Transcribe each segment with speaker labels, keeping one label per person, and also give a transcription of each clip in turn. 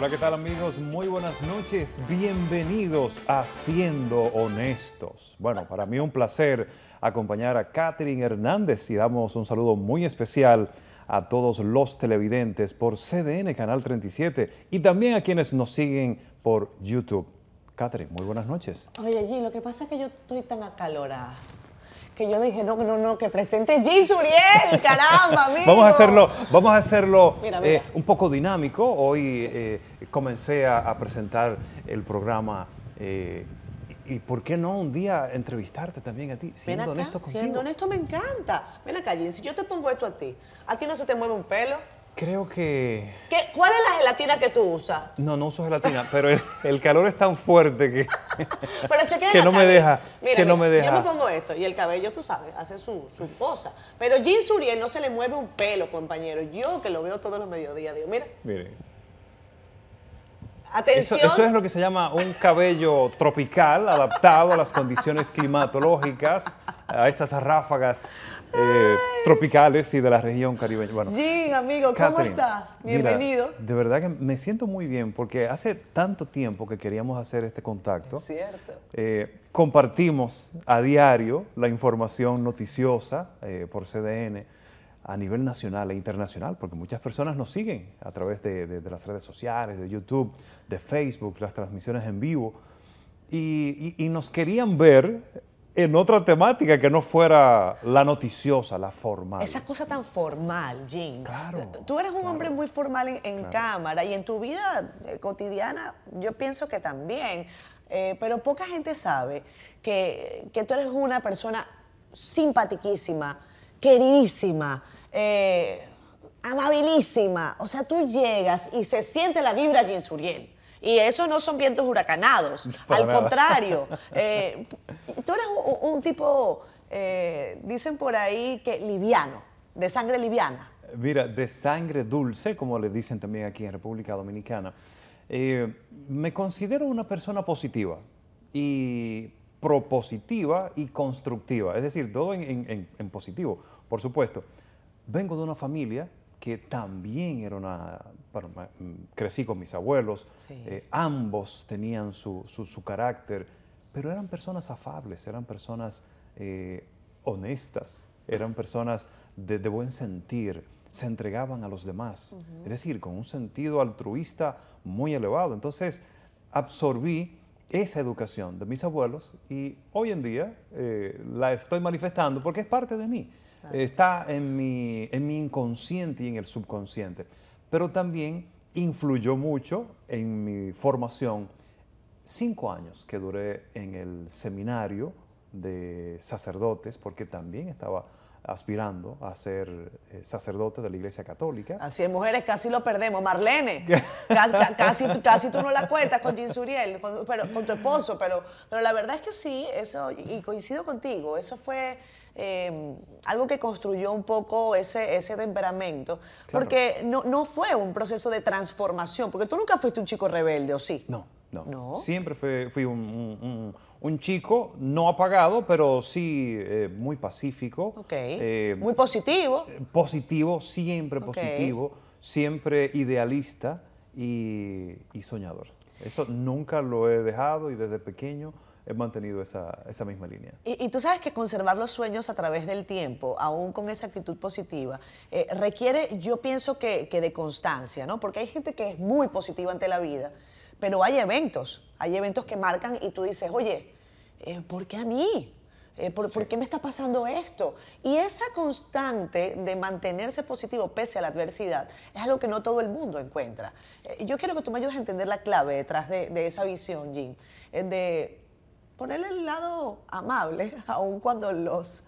Speaker 1: Hola, ¿qué tal amigos? Muy buenas noches. Bienvenidos a Siendo Honestos. Bueno, para mí un placer acompañar a Catherine Hernández y damos un saludo muy especial a todos los televidentes por CDN Canal 37 y también a quienes nos siguen por YouTube. Catherine, muy buenas noches.
Speaker 2: Oye, G, lo que pasa es que yo estoy tan acalorada que yo dije, no, no, no, que presente G. Suriel, caramba, amigo.
Speaker 1: Vamos a hacerlo, vamos a hacerlo
Speaker 2: Mira, mira.
Speaker 1: eh, un poco dinámico. Hoy eh, comencé a, a presentar el programa eh, y, ¿por qué no un día entrevistarte también a ti? Siendo
Speaker 2: acá,
Speaker 1: honesto contigo.
Speaker 2: siendo honesto me encanta. Ven acá, si yo te pongo esto a ti, ¿a ti no se te mueve un pelo?
Speaker 1: Creo que
Speaker 2: ¿Qué, ¿Cuál es la gelatina que tú usas?
Speaker 1: no, no uso gelatina, pero el, el calor es tan fuerte que
Speaker 2: Pero chequea
Speaker 1: Que no me deja,
Speaker 2: Mira,
Speaker 1: que no me deja.
Speaker 2: Yo me pongo esto y el cabello, tú sabes, hace su, su cosa. Pero Jean Suriel no se le mueve un pelo, compañero. Yo que lo veo todos los mediodías, digo, mira,
Speaker 1: Mire, eso,
Speaker 2: atención.
Speaker 1: eso es lo que se llama un cabello tropical, adaptado a las condiciones climatológicas, a estas ráfagas eh, tropicales y de la región caribeña. Bueno,
Speaker 2: Jean, amigo, ¿cómo
Speaker 1: Catherine,
Speaker 2: estás?
Speaker 1: mira,
Speaker 2: Bienvenido.
Speaker 1: de verdad que me siento muy bien porque hace tanto tiempo que queríamos hacer este contacto.
Speaker 2: Cierto.
Speaker 1: Eh, compartimos a diario la información noticiosa eh, por CDN a nivel nacional e internacional, porque muchas personas nos siguen a través de, de- de las redes sociales, de YouTube, de Facebook, las transmisiones en vivo, y, y- y nos querían ver en otra temática que no fuera la noticiosa, la formal.
Speaker 2: Esa cosa tan formal, Jean.
Speaker 1: Claro,
Speaker 2: Tú eres un
Speaker 1: claro.
Speaker 2: hombre muy formal en, en cámara y en tu vida eh, cotidiana yo pienso que también. Eh, pero poca gente sabe que, que tú eres una persona simpatiquísima, queridísima, eh, amabilísima. O sea, tú llegas y se siente la vibra Jean Suriel. Y esos no son vientos huracanados. Al
Speaker 1: nada.
Speaker 2: contrario, eh, tú eres un, un tipo, eh, dicen por ahí que liviano, de sangre liviana.
Speaker 1: Mira, de sangre dulce, como le dicen también aquí en República Dominicana, eh, me considero una persona positiva y propositiva y constructiva, es decir, todo en, en- en- en positivo, por supuesto. Vengo de una familia que también era una, bueno, mm, crecí con mis abuelos,
Speaker 2: Sí.
Speaker 1: eh, ambos tenían su, su- su carácter, pero eran personas afables, eran personas eh, honestas, eran personas de, de buen sentir, se entregaban a los demás, es decir, con un sentido altruista muy elevado. Entonces, absorbí esa educación de mis abuelos y hoy en día eh, la estoy manifestando porque es parte de mí. Está en mi, en mi inconsciente y en el subconsciente. Pero también influyó mucho en mi formación cinco años que duré en el seminario de sacerdotes, porque también estaba aspirando a ser eh, sacerdote de la Iglesia Católica.
Speaker 2: Así es, mujeres, casi lo perdemos. Marlene, casi, ca- casi, tú- casi tú no la cuentas con Jean Suriel, con, pero, con tu esposo, pero, pero la verdad es que sí, eso, y coincido contigo, eso fue eh, algo que construyó un poco ese, ese temperamento, porque no, no fue un proceso de transformación, porque tú nunca fuiste un chico rebelde, ¿o sí?
Speaker 1: No, no.
Speaker 2: No.
Speaker 1: Siempre fue- fui un, un- un- un chico no apagado, pero sí eh, muy pacífico.
Speaker 2: Ok,
Speaker 1: eh,
Speaker 2: muy positivo.
Speaker 1: positivo, siempre positivo, siempre idealista y, y soñador. Eso nunca lo he dejado y desde pequeño he mantenido esa, esa misma línea.
Speaker 2: Y, y tú sabes que conservar los sueños a través del tiempo, aún con esa actitud positiva, eh, requiere, yo pienso que, que de constancia, ¿no? Porque hay gente que es muy positiva ante la vida, pero hay eventos, hay eventos que marcan y tú dices, oye, eh, ¿por qué a mí? Eh, ¿por, por qué me está pasando esto? Y esa constante de mantenerse positivo pese a la adversidad es algo que no todo el mundo encuentra. Eh, yo quiero que tú me ayudes a entender la clave detrás de, de esa visión, Jean, eh, de ponerle el lado amable, aun cuando los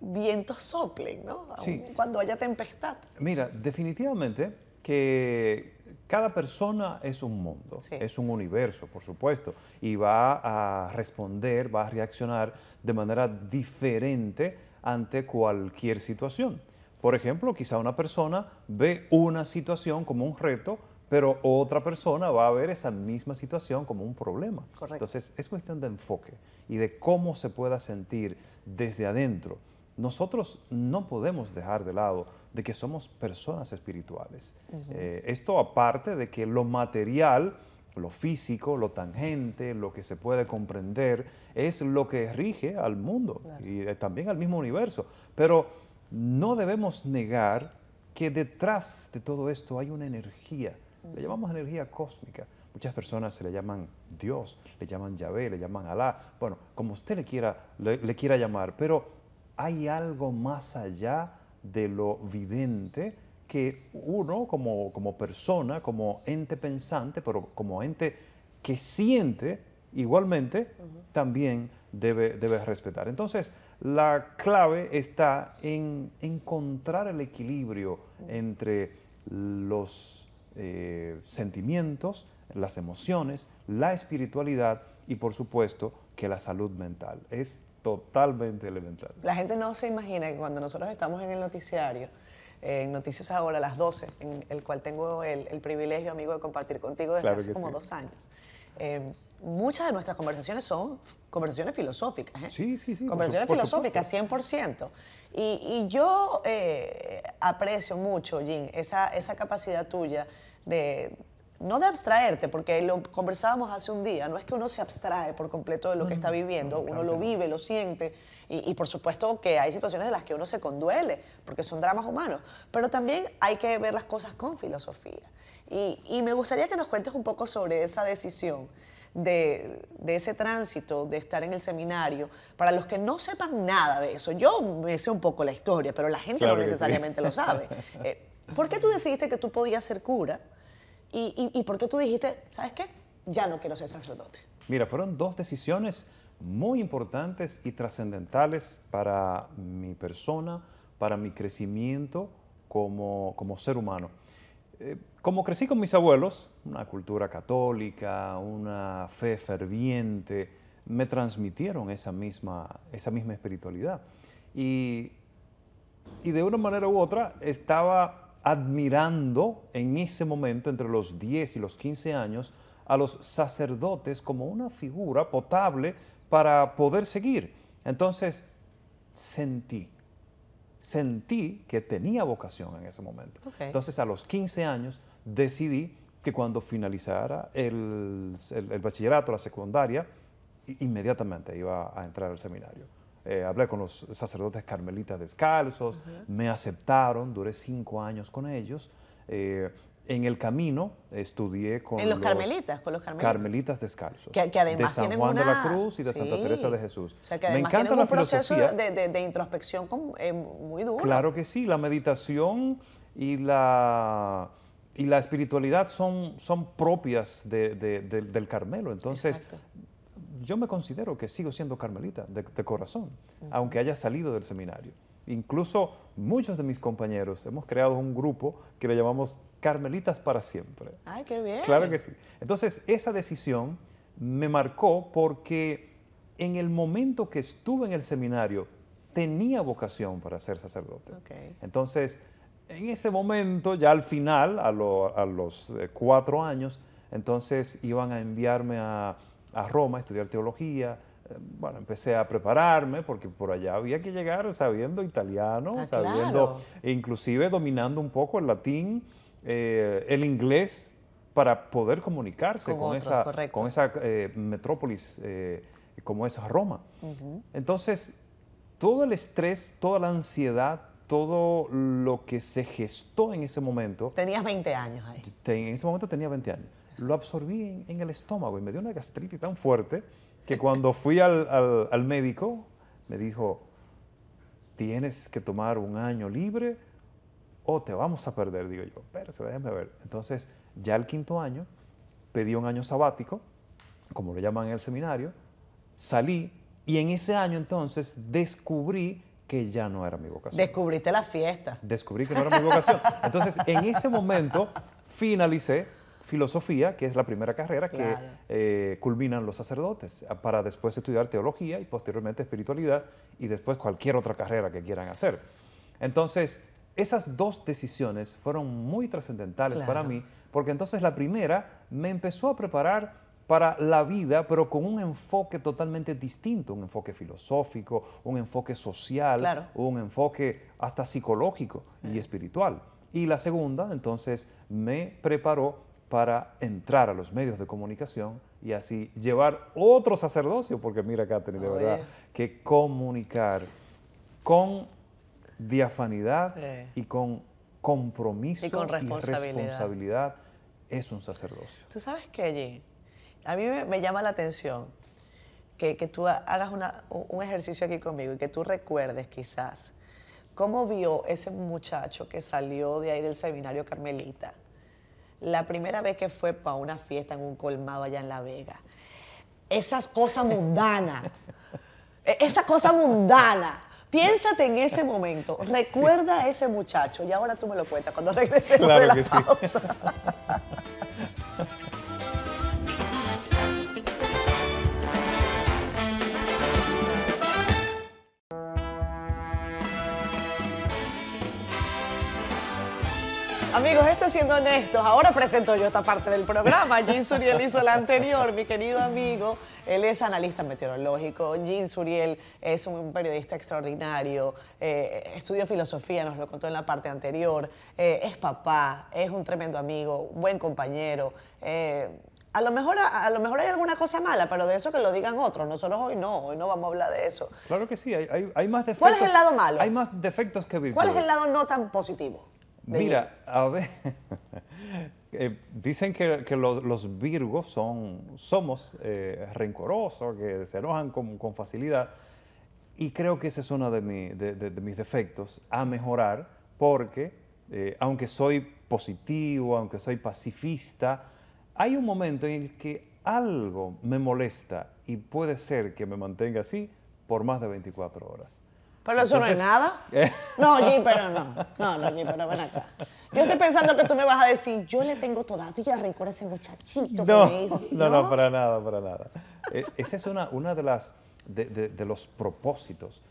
Speaker 2: vientos soplen, ¿no? Aun
Speaker 1: Sí.
Speaker 2: cuando haya tempestad.
Speaker 1: Mira, definitivamente que cada persona es un mundo,
Speaker 2: Sí.
Speaker 1: es un universo, por supuesto, y va a responder, va a reaccionar de manera diferente ante cualquier situación. Por ejemplo, quizá una persona ve una situación como un reto, pero otra persona va a ver esa misma situación como un problema.
Speaker 2: Correcto.
Speaker 1: Entonces, es cuestión de enfoque y de cómo se pueda sentir desde adentro. Nosotros no podemos dejar de lado de que somos personas espirituales. Eh, esto aparte de que lo material, lo físico, lo tangente, lo que se puede comprender, es lo que rige al mundo y eh, también al mismo universo. Pero no debemos negar que detrás de todo esto hay una energía, le llamamos energía cósmica. Muchas personas se le llaman Dios, le llaman Yahvé, le llaman Alá, bueno, como usted le quiera, le quiera llamar, pero hay algo más allá de lo vidente que uno como, como persona, como ente pensante, pero como ente que siente igualmente, también debe, debe respetar. Entonces, la clave está en encontrar el equilibrio entre los eh, sentimientos, las emociones, la espiritualidad y por supuesto que la salud mental. Es totalmente elemental.
Speaker 2: La gente no se imagina que cuando nosotros estamos en el noticiario, en Noticias Ahora a las 12, en el cual tengo el, privilegio, amigo, de compartir contigo desde hace como dos años. Eh, muchas de nuestras conversaciones son conversaciones filosóficas. ¿eh?
Speaker 1: Sí, sí, sí.
Speaker 2: Conversaciones filosóficas, 100%. Y, y yo eh, aprecio mucho, Jim, esa, esa capacidad tuya de, no de abstraerte, porque lo conversábamos hace un día, no es que uno se abstrae por completo de lo que está viviendo, uno lo vive, lo siente, y, por supuesto que hay situaciones de las que uno se conduele, porque son dramas humanos, pero también hay que ver las cosas con filosofía. Y, me gustaría que nos cuentes un poco sobre esa decisión. De, ese tránsito, de estar en el seminario, para los que no sepan nada de eso, yo me sé un poco la historia, pero la gente no necesariamente lo sabe. Eh, ¿Por qué tú decidiste que tú podías ser cura? ¿Y, por qué tú dijiste, sabes qué? Ya no quiero ser sacerdote.
Speaker 1: Mira, fueron dos decisiones muy importantes y trascendentales para mi persona, para mi crecimiento como, como ser humano. Eh, como crecí con mis abuelos, una cultura católica, una fe ferviente, me transmitieron esa misma, esa misma espiritualidad. Y, y de una manera u otra estaba admirando en ese momento, entre los 10 y los 15 años, a los sacerdotes como una figura potable para poder seguir. Entonces, sentí, sentí que tenía vocación en ese momento. Entonces, a los 15 años, decidí que cuando finalizara el, el bachillerato, la secundaria, inmediatamente iba a entrar al seminario. Eh, hablé con los sacerdotes carmelitas descalzos, me aceptaron, duré cinco años con ellos. Eh, en el camino estudié con
Speaker 2: ¿En los, carmelitas, con los
Speaker 1: carmelitas, descalzos.
Speaker 2: Que, además
Speaker 1: de San Juan de la Cruz y de Santa Teresa de Jesús.
Speaker 2: O sea, que Me encanta un proceso de, introspección eh, muy duro.
Speaker 1: Claro que sí, la meditación y la, y la espiritualidad son, son propias del Carmelo. Entonces, yo me considero que sigo siendo carmelita de, corazón, aunque haya salido del seminario. Incluso muchos de mis compañeros hemos creado un grupo que le llamamos Carmelitas para siempre.
Speaker 2: ¡Ay, qué bien!
Speaker 1: Claro que sí. Entonces, esa decisión me marcó porque en el momento que estuve en el seminario tenía vocación para ser sacerdote. Entonces, en ese momento, ya al final, a, a los eh, cuatro años, entonces iban a enviarme a a Roma a estudiar teología. Eh, bueno, empecé a prepararme porque por allá había que llegar sabiendo italiano, ah, sabiendo, inclusive dominando un poco el latín, eh, el inglés, para poder comunicarse con, esa, con esa eh, metrópolis como es Roma. Entonces, todo el estrés, toda la ansiedad, todo lo que se gestó en ese momento.
Speaker 2: Tenías 20 años ahí.
Speaker 1: En ese momento tenía 20 años lo absorbí en, el estómago y me dio una gastritis tan fuerte que cuando fui al, médico me dijo, tienes que tomar un año libre o te vamos a perder. Digo yo, espérese, déjeme ver. Entonces, ya el quinto año, pedí un año sabático, como lo llaman en el seminario, salí y en ese año entonces descubrí que ya no era mi vocación.
Speaker 2: Descubriste la fiesta.
Speaker 1: Descubrí que no era mi vocación. Entonces, en ese momento finalicé filosofía, que es la primera carrera que eh, culminan los sacerdotes, para después estudiar teología y posteriormente espiritualidad y después cualquier otra carrera que quieran hacer. Entonces, esas dos decisiones fueron muy trascendentales para mí, porque entonces la primera me empezó a preparar para la vida, pero con un enfoque totalmente distinto, un enfoque filosófico, un enfoque social,
Speaker 2: Claro.
Speaker 1: un enfoque hasta psicológico y espiritual. Y la segunda, entonces, me preparó para entrar a los medios de comunicación y así llevar otro sacerdocio, porque mira, Catherine, de
Speaker 2: Oye.
Speaker 1: verdad, que comunicar con diafanidad y con compromiso
Speaker 2: Y con responsabilidad.
Speaker 1: responsabilidad es un sacerdocio.
Speaker 2: Tú sabes que, Jim, a mí me, me llama la atención que, que tú ha- hagas una- un ejercicio aquí conmigo y que tú recuerdes quizás cómo vio ese muchacho que salió de ahí del seminario Carmelita la primera vez que fue para una fiesta en un colmado allá en La Vega. Esas cosas mundanas. E- Esa cosa mundana. Piénsate en ese momento. Recuerda a ese muchacho. Y ahora tú me lo cuentas cuando regresemos
Speaker 1: Claro
Speaker 2: de la
Speaker 1: sí.
Speaker 2: Amigos, esto es siendo honestos. Ahora presento yo esta parte del programa. Jean Suriel hizo la anterior, mi querido amigo. Él es analista meteorológico. Jean Suriel es un periodista extraordinario. eh, estudió filosofía, nos lo contó en la parte anterior. eh, es papá, es un tremendo amigo, buen compañero. eh, a lo, mejor, a, a lo mejor hay alguna cosa mala, pero de eso que lo digan otros. Nosotros hoy no, hoy no vamos a hablar de eso.
Speaker 1: Claro que sí, hay, hay- hay más defectos.
Speaker 2: ¿Cuál es el lado malo?
Speaker 1: Hay más defectos que virtudes.
Speaker 2: ¿Cuál es el lado no tan positivo?
Speaker 1: Mira, a ver, eh, dicen que, que los, los virgos son, somos eh, rencorosos, que se enojan con, con facilidad, y creo que ese es uno de, mi- de- de- de mis defectos a mejorar, porque eh, aunque soy positivo, aunque soy pacifista, hay un momento en el que algo me molesta y puede ser que me mantenga así por más de 24 horas.
Speaker 2: Pero eso no es nada.
Speaker 1: eh.
Speaker 2: No, G, pero no. No, no, G, pero ven acá. Yo estoy pensando que tú me vas a decir, yo le tengo todavía rencor a ese muchachito
Speaker 1: No,
Speaker 2: que me dice.
Speaker 1: no, no, para nada, para nada. Eh, esa es una, una de las de, de- de los propósitos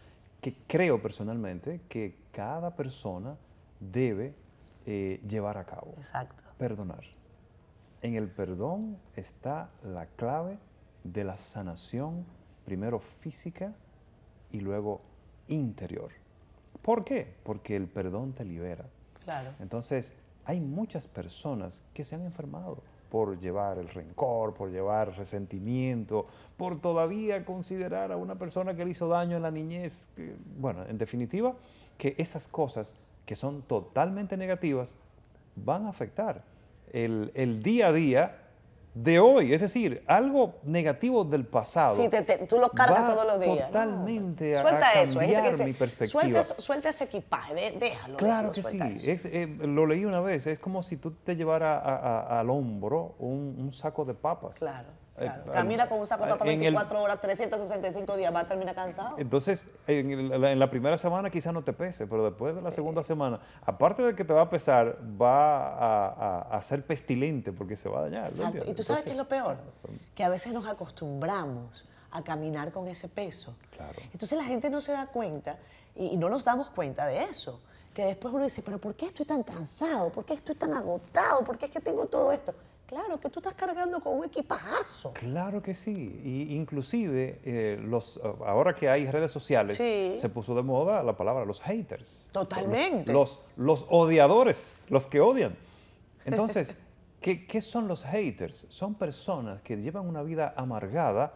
Speaker 1: que creo personalmente que cada persona debe eh, llevar a cabo.
Speaker 2: Exacto.
Speaker 1: Perdonar. En el perdón está la clave de la sanación, primero física y luego interior. ¿Por qué? Porque el perdón te libera.
Speaker 2: Claro.
Speaker 1: Entonces, hay muchas personas que se han enfermado por llevar el rencor, por llevar resentimiento, por todavía considerar a una persona que le hizo daño en la niñez. que- Bueno, en definitiva, que esas cosas que son totalmente negativas van a afectar el, el día a día de hoy. Es decir, algo negativo del pasado.
Speaker 2: Sí, te- te- tú lo cargas todos los días.
Speaker 1: Totalmente
Speaker 2: No. Suelta
Speaker 1: a
Speaker 2: eso. Hay gente que
Speaker 1: cambiar mi perspectiva.
Speaker 2: suelta, suelta ese equipaje, de- déjalo.
Speaker 1: Claro
Speaker 2: déjalo,
Speaker 1: que sí, es, eh, lo leí una vez, es como si tú te llevaras a- a- al hombro un, un saco de papas.
Speaker 2: Claro, claro.
Speaker 1: al-
Speaker 2: Camina con un saco de papas
Speaker 1: en el-
Speaker 2: 24 horas, 365 días, va a terminar cansado.
Speaker 1: Entonces, en, la, en la primera semana quizás no te pese, pero después de la segunda semana, aparte de que te va a pesar, va a, a- a ser pestilente porque se va a dañar. ¿lo
Speaker 2: Exacto. Y tú sabes qué es lo peor,
Speaker 1: son-
Speaker 2: que a veces nos acostumbramos a caminar con ese peso.
Speaker 1: Claro.
Speaker 2: Entonces la gente no se da cuenta y, y no nos damos cuenta de eso. Que después uno dice, pero ¿por qué estoy tan cansado? ¿Por qué estoy tan agotado? ¿Por qué es que tengo todo esto? Claro, que tú estás cargando con un equipajazo.
Speaker 1: Claro que sí. Y inclusive, eh, los, ahora que hay redes sociales,
Speaker 2: Sí.
Speaker 1: se puso de moda la palabra los haters.
Speaker 2: Totalmente.
Speaker 1: Los, los odiadores, los que odian. Entonces, ¿qué, qué son los haters? Son personas que llevan una vida amargada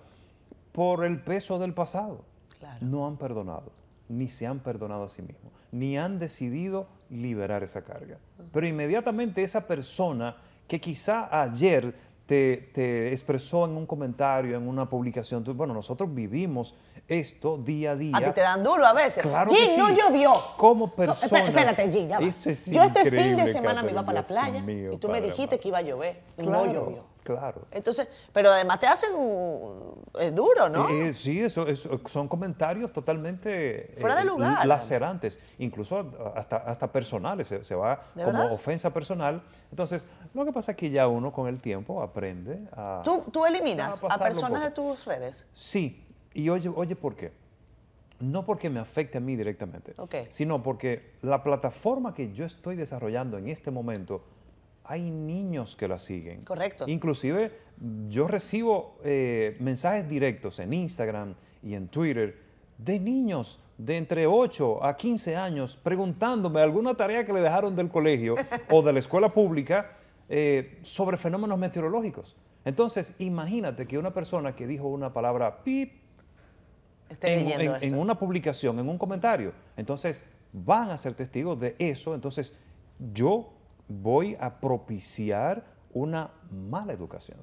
Speaker 1: por el peso del pasado.
Speaker 2: Claro.
Speaker 1: No han perdonado, ni se han perdonado a sí mismos, ni han decidido liberar esa carga. Pero inmediatamente esa persona que quizá ayer te, te expresó en un comentario, en una publicación, bueno, nosotros vivimos esto día a día.
Speaker 2: A ti te dan duro a veces.
Speaker 1: Claro que sí.
Speaker 2: no llovió.
Speaker 1: Como
Speaker 2: No,
Speaker 1: personas.
Speaker 2: espé- espérate, Jim, ya va.
Speaker 1: Eso es
Speaker 2: Yo este fin de semana me iba para la playa
Speaker 1: mío,
Speaker 2: y tú me dijiste que iba a llover y
Speaker 1: Claro,
Speaker 2: no llovió.
Speaker 1: Claro.
Speaker 2: Entonces, pero además te hacen un- es duro, ¿no?
Speaker 1: Eh, sí, eso, eso- son comentarios totalmente eh,
Speaker 2: Fuera de lugar.
Speaker 1: lacerantes, incluso hasta, hasta personales, se, se va
Speaker 2: ¿De
Speaker 1: como
Speaker 2: verdad?
Speaker 1: ofensa personal. Entonces, lo que pasa es que ya uno con el tiempo aprende a...
Speaker 2: ¿Tú, tú eliminas
Speaker 1: a
Speaker 2: personas de tus redes.
Speaker 1: Sí, y oye, oye, ¿por qué? No porque me afecte a mí directamente,
Speaker 2: Ok.
Speaker 1: sino porque la plataforma que yo estoy desarrollando en este momento hay niños que la siguen.
Speaker 2: Correcto.
Speaker 1: Inclusive yo recibo eh, mensajes directos en Instagram y en Twitter de niños de entre 8 a 15 años preguntándome alguna tarea que le dejaron del colegio o de la escuela pública eh, sobre fenómenos meteorológicos. Entonces, imagínate que una persona que dijo una palabra pip en, en, una publicación, en un comentario, entonces van a ser testigos de eso. Entonces, yo voy a propiciar una mala educación.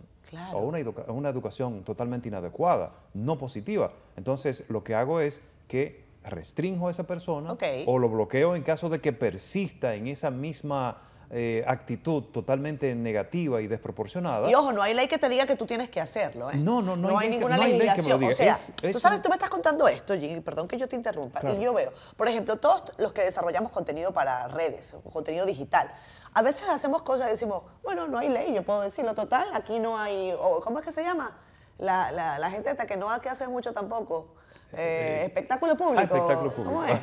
Speaker 1: O una, una, educación totalmente inadecuada, no positiva. Entonces, lo que hago es que restringo a esa persona o lo bloqueo en caso de que persista en esa misma eh, actitud totalmente negativa y desproporcionada.
Speaker 2: Y ojo, no hay ley que te diga que tú tienes que hacerlo. ¿eh?
Speaker 1: No, no, no,
Speaker 2: no hay, ninguna legislación. O sea, tú sabes, tú me estás contando esto, Jimmy, perdón que yo te interrumpa. Y yo veo, por ejemplo, todos los que desarrollamos contenido para redes, contenido digital, a veces hacemos cosas y decimos, bueno, no hay ley, yo puedo decirlo total, aquí no hay, ¿cómo es que se llama? La, la, la gente hasta que no que hace mucho tampoco. Eh, espectáculo público. Ah,
Speaker 1: espectáculo público.
Speaker 2: ¿Cómo es?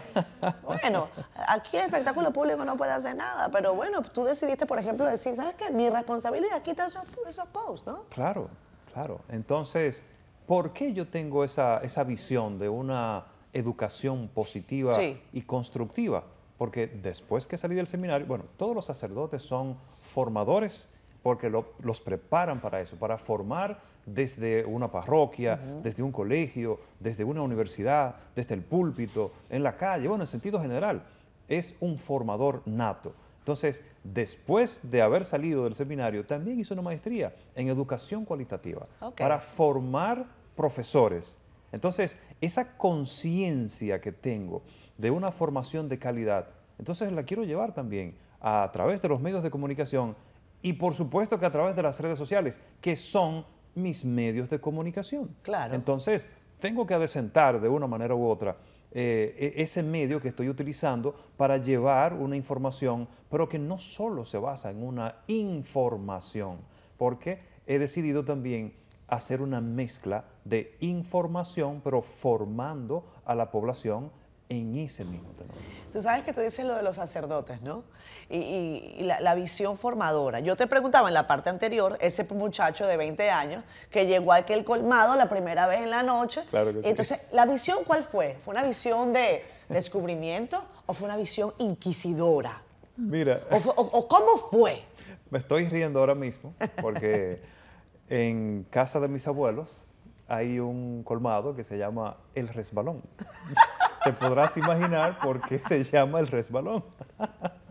Speaker 2: bueno, aquí el espectáculo público no puede hacer nada, pero bueno, tú decidiste, por ejemplo, decir, ¿sabes qué? Mi responsabilidad es quitar esos, esos posts, ¿no?
Speaker 1: Claro, claro. Entonces, ¿por qué yo tengo esa, esa visión de una educación positiva y constructiva? Porque después que salí del seminario, bueno, todos los sacerdotes son formadores porque los preparan para eso, para formar desde una parroquia, desde un colegio, desde una universidad, desde el púlpito, en la calle, bueno, en sentido general, es un formador nato. Entonces, después de haber salido del seminario, también hizo una maestría en educación cualitativa para formar profesores. Entonces, esa conciencia que tengo de una formación de calidad, entonces la quiero llevar también a través de los medios de comunicación y por supuesto que a través de las redes sociales, que son mis medios de comunicación.
Speaker 2: Claro.
Speaker 1: Entonces, tengo que adecentar de una manera u otra eh, e, ese medio que estoy utilizando para llevar una información, pero que no solo se basa en una información, porque he decidido también hacer una mezcla de información, pero formando a la población en ese mismo tema.
Speaker 2: Tú sabes que tú dices lo de los sacerdotes, ¿no? Y, la, visión formadora. Yo te preguntaba en la parte anterior, ese muchacho de 20 años que llegó a aquel colmado la primera vez en la noche.
Speaker 1: Claro que
Speaker 2: Entonces, ¿la visión cuál fue? ¿Fue una visión de descubrimiento o fue una visión inquisidora?
Speaker 1: Mira.
Speaker 2: ¿O, cómo fue?
Speaker 1: Me estoy riendo ahora mismo porque en casa de mis abuelos hay un colmado que se llama El Resbalón te podrás imaginar por qué se llama el resbalón.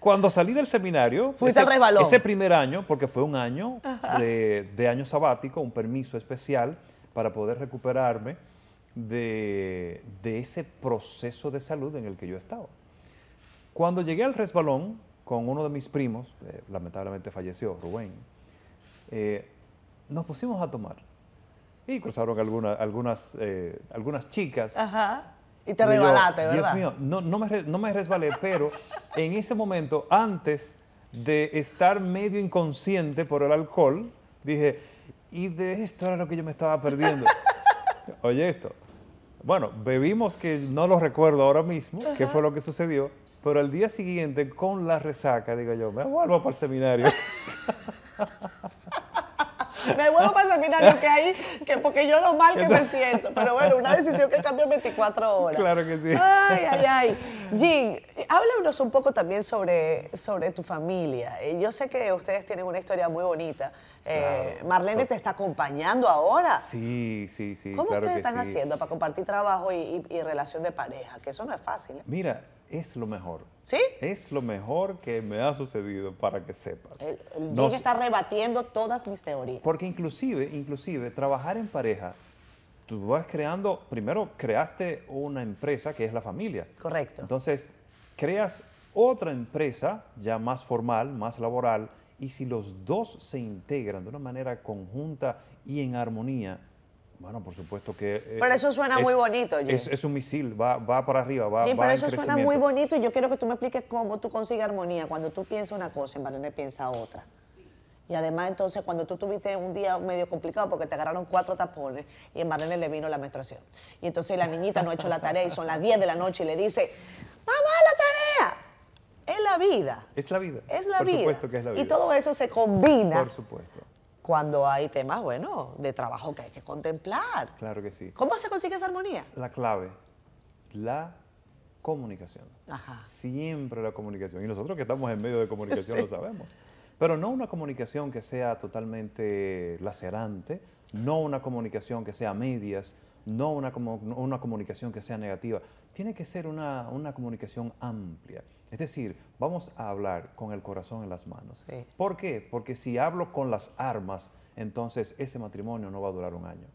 Speaker 1: Cuando salí del seminario,
Speaker 2: ese,
Speaker 1: ese primer año, porque fue un año de, año sabático, un permiso especial para poder recuperarme de, ese proceso de salud en el que yo estaba. Cuando llegué al resbalón con uno de mis primos, eh, lamentablemente falleció, Rubén, eh, nos pusimos a tomar. Y cruzaron algunas, eh, algunas chicas.
Speaker 2: Ajá. Y te resbalaste, ¿verdad?
Speaker 1: Dios mío, no, no, me, no me resbalé, pero en ese momento, antes de estar medio inconsciente por el alcohol, dije, y de esto era lo que yo me estaba perdiendo. Oye esto. Bueno, bebimos que no lo recuerdo ahora mismo, qué fue lo que sucedió, pero al día siguiente, con la resaca, digo yo, me vuelvo para el seminario.
Speaker 2: me vuelvo para seminario que hay, que porque yo lo mal que me siento. Pero bueno, una decisión que cambió en 24 horas.
Speaker 1: Claro que sí.
Speaker 2: Ay, ay, ay. Jean, háblanos un poco también sobre, sobre tu familia. Eh, yo sé que ustedes tienen una historia muy bonita. Eh, Marlene te está acompañando ahora.
Speaker 1: Sí, sí, sí.
Speaker 2: ¿Cómo ustedes están haciendo para compartir trabajo y, y relación de pareja? Que eso no es fácil. ¿eh?
Speaker 1: Mira, es lo mejor.
Speaker 2: ¿Sí?
Speaker 1: Es lo mejor que me ha sucedido para que sepas.
Speaker 2: El, el está rebatiendo todas mis teorías.
Speaker 1: Porque inclusive, inclusive, trabajar en pareja, tú vas creando, primero creaste una empresa que es la familia.
Speaker 2: Correcto.
Speaker 1: Entonces, creas otra empresa ya más formal, más laboral, y si los dos se integran de una manera conjunta y en armonía, bueno, por supuesto que...
Speaker 2: Eh, pero eso suena muy bonito,
Speaker 1: es, es, un misil, va, va para arriba, va,
Speaker 2: sí,
Speaker 1: pero
Speaker 2: eso suena muy bonito y yo quiero que tú me expliques cómo tú consigues armonía. Cuando tú piensas una cosa, en Marlene piensa otra. Y además, entonces, cuando tú tuviste un día medio complicado porque te agarraron cuatro tapones y en Marlene le vino la menstruación. Y entonces la niñita no ha hecho la tarea y son las 10 de la noche y le dice, mamá, la tarea. Es la vida.
Speaker 1: Es la vida.
Speaker 2: Es la
Speaker 1: Por
Speaker 2: vida.
Speaker 1: supuesto que es la vida.
Speaker 2: Y todo eso se combina
Speaker 1: Por supuesto.
Speaker 2: cuando hay temas, bueno, de trabajo que hay que contemplar.
Speaker 1: Claro que sí.
Speaker 2: ¿Cómo se consigue esa armonía?
Speaker 1: La clave, la comunicación.
Speaker 2: Ajá.
Speaker 1: Siempre la comunicación. Y nosotros que estamos en medio de comunicación
Speaker 2: Sí.
Speaker 1: lo sabemos. Pero no una comunicación que sea totalmente lacerante, no una comunicación que sea a medias, no una, una comunicación que sea negativa. Tiene que ser una, una comunicación amplia. Es decir, vamos a hablar con el corazón en las manos.
Speaker 2: Sí.
Speaker 1: ¿Por qué? Porque si hablo con las armas, entonces ese matrimonio no va a durar un año.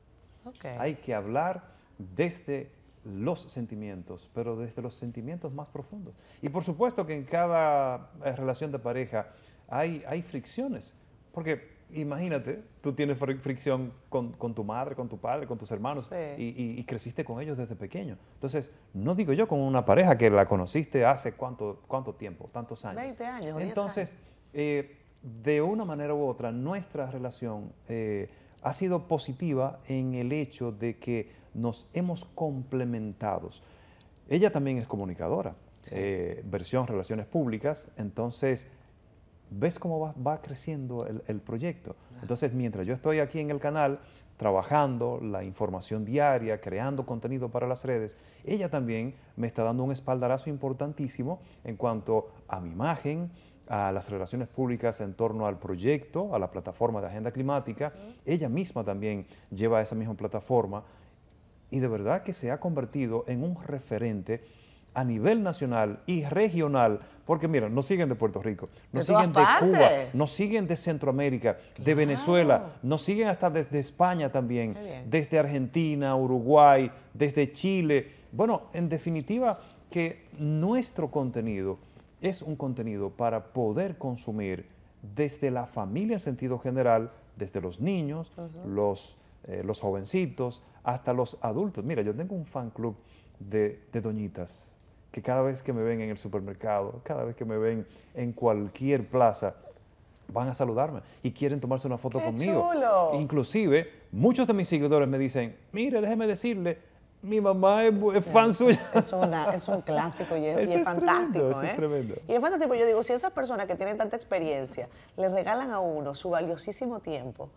Speaker 2: Ok.
Speaker 1: Hay que hablar desde los sentimientos, pero desde los sentimientos más profundos. Y por supuesto que en cada eh, relación de pareja hay, hay fricciones, porque imagínate, tú tienes fri- fricción con, con tu madre, con tu padre, con tus hermanos,
Speaker 2: Sí.
Speaker 1: y, y- y creciste con ellos desde pequeño. Entonces, no digo yo con una pareja que la conociste hace cuánto, cuánto tiempo, tantos años.
Speaker 2: 20 años o 10
Speaker 1: Entonces, eh, de una manera u otra, nuestra relación eh, ha sido positiva en el hecho de que nos hemos complementado. Ella también es comunicadora, eh, versión relaciones públicas, entonces ves cómo va, va creciendo el, el proyecto. Entonces, mientras yo estoy aquí en el canal trabajando la información diaria, creando contenido para las redes, ella también me está dando un espaldarazo importantísimo en cuanto a mi imagen, a las relaciones públicas en torno al proyecto, a la plataforma de agenda climática. Ella misma también lleva esa misma plataforma y de verdad que se ha convertido en un referente a nivel nacional y regional, porque mira, nos siguen de Puerto Rico, nos
Speaker 2: De
Speaker 1: siguen de Cuba, nos siguen de Centroamérica, de Venezuela, nos siguen hasta desde España también, desde Argentina, Uruguay, desde Chile. Bueno, en definitiva, que nuestro contenido es un contenido para poder consumir desde la familia en sentido general, desde los niños, los, eh, los jovencitos, hasta los adultos. Mira, yo tengo un fan club de, de doñitas que cada vez que me ven en el supermercado, cada vez que me ven en cualquier plaza, van a saludarme y quieren tomarse una foto
Speaker 2: ¡Qué
Speaker 1: conmigo.
Speaker 2: chulo!
Speaker 1: Inclusive, muchos de mis seguidores me dicen, mire, déjeme decirle, mi mamá es, fan suya.
Speaker 2: Es, una- es un clásico y es,
Speaker 1: Eso
Speaker 2: es
Speaker 1: es
Speaker 2: fantástico.
Speaker 1: tremendo, eso es
Speaker 2: ¿eh?
Speaker 1: tremendo.
Speaker 2: Y es fantástico. Yo digo, si esas personas que tienen tanta experiencia le regalan a uno su valiosísimo tiempo,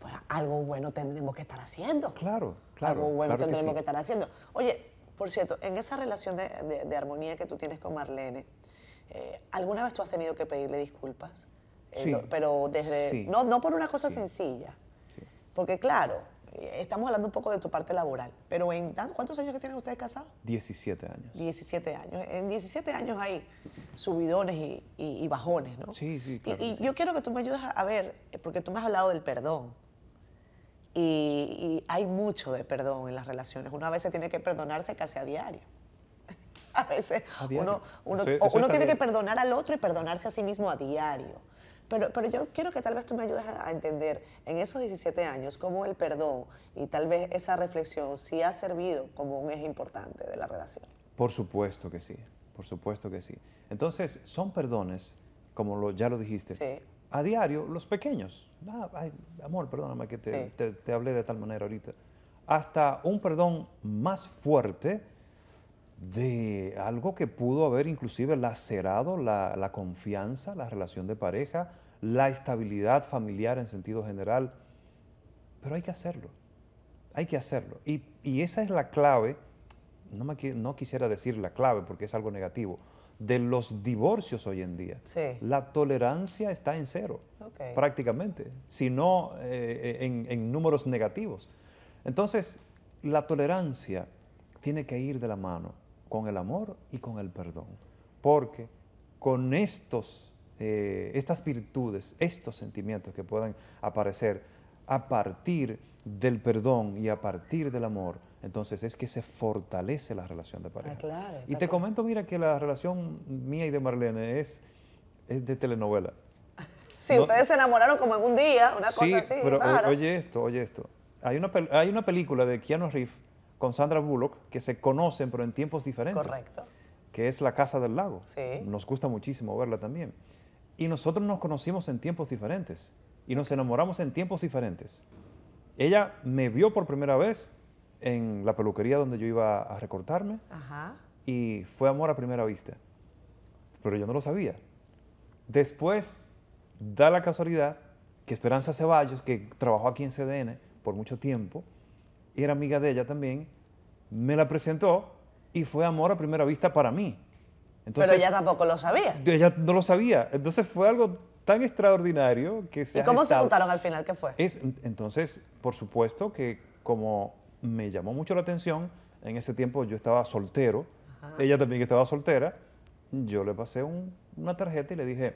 Speaker 2: pues algo bueno tendremos que estar haciendo.
Speaker 1: Claro, claro.
Speaker 2: algo bueno
Speaker 1: claro que
Speaker 2: tendremos
Speaker 1: sí.
Speaker 2: que estar haciendo. Oye, por cierto, en esa relación de, de- de armonía que tú tienes con Marlene, eh, ¿alguna vez tú has tenido que pedirle disculpas? Eh,
Speaker 1: Sí.
Speaker 2: lo- pero desde,
Speaker 1: Sí.
Speaker 2: no, no por una cosa
Speaker 1: Sí.
Speaker 2: sencilla,
Speaker 1: Sí.
Speaker 2: porque claro, eh, estamos hablando un poco de tu parte laboral, pero en ¿cuántos años que tienen ustedes casados?
Speaker 1: 17 años.
Speaker 2: 17 años. En 17 años hay subidones y, y- y bajones, ¿no?
Speaker 1: Sí, sí,
Speaker 2: Y-
Speaker 1: claro
Speaker 2: Y,
Speaker 1: que sí.
Speaker 2: yo quiero que tú me ayudes a, a ver, eh, porque tú me has hablado del perdón. Y, y hay mucho de perdón en las relaciones. Uno a veces tiene que perdonarse casi a diario. A veces
Speaker 1: A diario.
Speaker 2: uno, uno-
Speaker 1: Eso eso
Speaker 2: uno tiene que perdonar al otro y perdonarse a sí mismo a diario. Pero, pero yo quiero que tal vez tú me ayudes a a entender en esos 17 años cómo el perdón y tal vez esa reflexión sí ha servido como un eje importante de la relación.
Speaker 1: Por supuesto que sí, por supuesto que sí. Entonces, son perdones, como lo- ya lo dijiste,
Speaker 2: Sí.
Speaker 1: A diario, los pequeños. Ah, ay, amor, perdóname que te,
Speaker 2: Sí.
Speaker 1: te- te hablé de tal manera ahorita. Hasta un perdón más fuerte de algo que pudo haber inclusive lacerado la, la confianza, la relación de pareja, la estabilidad familiar en sentido general. Pero hay que hacerlo, hay que hacerlo. Y, y esa es la clave, no, me, no quisiera decir la clave porque es algo negativo, de los divorcios hoy en día.
Speaker 2: Sí.
Speaker 1: La tolerancia está en cero, prácticamente, si no eh, en, en números negativos. Entonces, la tolerancia tiene que ir de la mano con el amor y con el perdón, porque con estos, eh, estas virtudes, estos sentimientos que puedan aparecer a partir del perdón y a partir del amor, entonces es que se fortalece la relación de pareja.
Speaker 2: claro,
Speaker 1: y te
Speaker 2: claro.
Speaker 1: comento, mira, que la relación mía y de Marlene es, es de telenovela.
Speaker 2: Sí,
Speaker 1: No-
Speaker 2: ustedes se enamoraron como en un día, una
Speaker 1: sí,
Speaker 2: cosa así.
Speaker 1: pero o- oye esto, oye esto. Hay una, hay una película de Keanu Reeves con Sandra Bullock que se conocen, pero en tiempos diferentes.
Speaker 2: Correcto.
Speaker 1: Que es La Casa del Lago.
Speaker 2: Sí.
Speaker 1: Nos gusta muchísimo verla también. Y nosotros nos conocimos en tiempos diferentes. Y nos enamoramos en tiempos diferentes. Ella me vio por primera vez en la peluquería donde yo iba a recortarme
Speaker 2: Ajá.
Speaker 1: y fue amor a primera vista. pero yo no lo sabía. Después, da la casualidad que Esperanza Ceballos, que trabajó aquí en CDN por mucho tiempo, y era amiga de ella también, me la presentó y fue amor a primera vista para mí.
Speaker 2: Pero ella tampoco lo sabía.
Speaker 1: Ella no lo sabía. Entonces fue algo tan extraordinario que se
Speaker 2: ¿Y cómo se juntaron al final? ¿Qué fue?
Speaker 1: Es, entonces, por supuesto que como me llamó mucho la atención, en ese tiempo yo estaba soltero, ella también estaba soltera, yo le pasé una tarjeta y le dije,